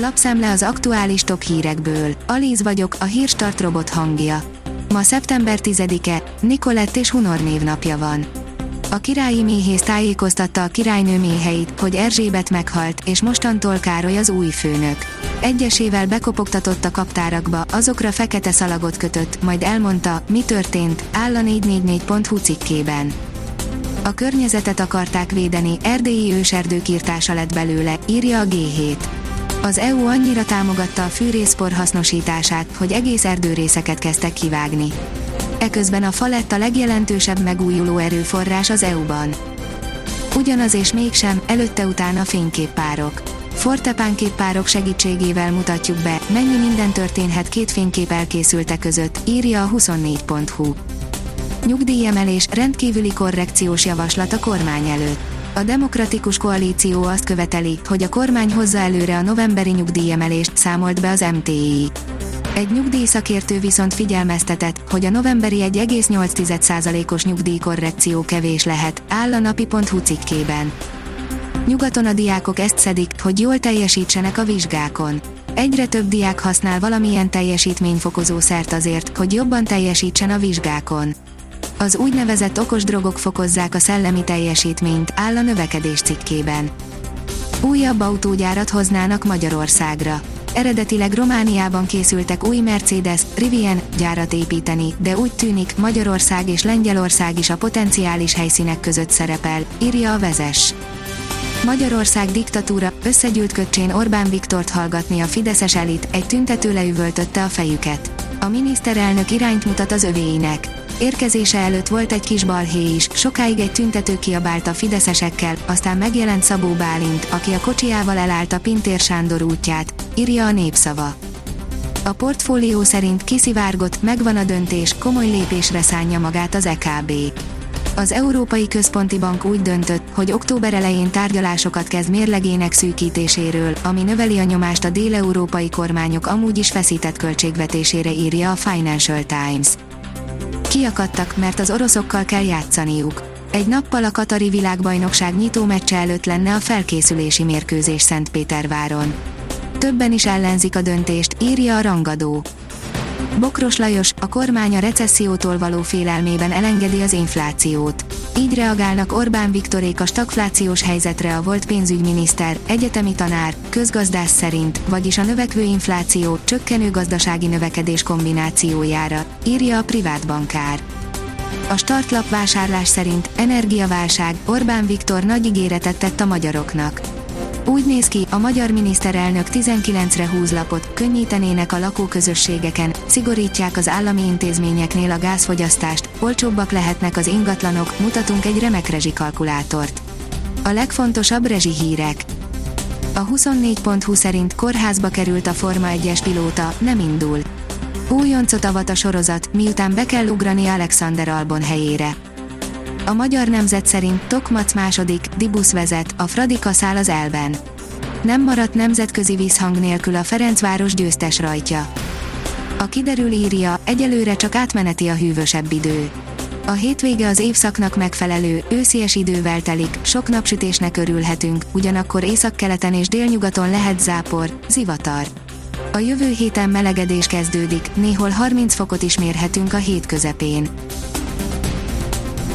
Lapszemle az aktuális top hírekből. Alíz vagyok, a hírstart robot hangja. Ma szeptember 10-e, Nikolett és Hunor névnapja van. A királyi méhész tájékoztatta a királynő méheit, hogy Erzsébet meghalt, és mostantól Károly az új főnök. Egyesével bekopogtatott a kaptárakba, azokra fekete szalagot kötött, majd elmondta, mi történt, áll a 444.hu cikkében. A környezetet akarták védeni, erdélyi őserdők írtása lett belőle, írja a G7. Az EU annyira támogatta a fűrészpor hasznosítását, hogy egész erdőrészeket kezdtek kivágni. Eközben a fa lett a legjelentősebb megújuló erőforrás az EU-ban. Ugyanaz és mégsem, előtte-utána fényképpárok. Fortepán segítségével mutatjuk be, mennyi minden történhet két fénykép elkészülte között, írja a 24.hu. Nyugdíjemelés rendkívüli korrekciós javaslat a kormány előtt. A demokratikus koalíció azt követeli, hogy a kormány hozza előre a novemberi nyugdíjemelést, számolt be az MTI. Egy nyugdíjszakértő viszont figyelmeztetett, hogy a novemberi 1,8%-os nyugdíjkorrekció kevés lehet, áll a napi.hu cikkében. Nyugaton a diákok ezt szedik, hogy jól teljesítsenek a vizsgákon. Egyre több diák használ valamilyen teljesítményfokozó szert azért, hogy jobban teljesítsen a vizsgákon. Az úgynevezett okos drogok fokozzák a szellemi teljesítményt, áll a növekedés cikkében. Újabb autógyárat hoznának Magyarországra. Eredetileg Romániában készültek új Mercedes, Rivian gyárat építeni, de úgy tűnik Magyarország és Lengyelország is a potenciális helyszínek között szerepel, írja a vezes. Magyarország diktatúra, összegyűlt köcsén Orbán Viktort hallgatni a Fideszes elit, egy tüntető leüvöltötte a fejüket. A miniszterelnök irányt mutat az övéinek. Érkezése előtt volt egy kis balhé is, sokáig egy tüntető kiabált a fideszesekkel, aztán megjelent Szabó Bálint, aki a kocsiával elállt a Pintér Sándor útját, írja a népszava. A portfólió szerint kiszivárgott, megvan a döntés, komoly lépésre szánja magát az EKB. Az Európai Központi Bank úgy döntött, hogy október elején tárgyalásokat kezd mérlegének szűkítéséről, ami növeli a nyomást a déleurópai kormányok amúgy is feszített költségvetésére írja a Financial Times. Kiakadtak, mert az oroszokkal kell játszaniuk. Egy nappal a Katari világbajnokság nyitó meccse előtt lenne a felkészülési mérkőzés Szentpéterváron. Többen is ellenzik a döntést, írja a rangadó. Bokros Lajos, a kormány a recessziótól való félelmében elengedi az inflációt. Így reagálnak Orbán Viktorék a stagflációs helyzetre a volt pénzügyminiszter, egyetemi tanár, közgazdász szerint, vagyis a növekvő infláció, csökkenő gazdasági növekedés kombinációjára, írja a privát bankár. A startlap vásárlás szerint energiaválság, Orbán Viktor nagy ígéretet tett a magyaroknak úgy néz ki, a magyar miniszterelnök 19-re húz lapot, könnyítenének a lakóközösségeken, szigorítják az állami intézményeknél a gázfogyasztást, olcsóbbak lehetnek az ingatlanok, mutatunk egy remek rezsikalkulátort. A legfontosabb rezsi hírek. A 24.20 szerint kórházba került a Forma 1-es pilóta, nem indul. Újoncot avat a sorozat, miután be kell ugrani Alexander Albon helyére. A magyar nemzet szerint Tokmac második, Dibusz vezet, a Fradika száll az elben. Nem maradt nemzetközi vízhang nélkül a Ferencváros győztes rajtja. A kiderül írja, egyelőre csak átmeneti a hűvösebb idő. A hétvége az évszaknak megfelelő, őszies idővel telik, sok napsütésnek örülhetünk, ugyanakkor északkeleten és délnyugaton lehet zápor, zivatar. A jövő héten melegedés kezdődik, néhol 30 fokot is mérhetünk a hét közepén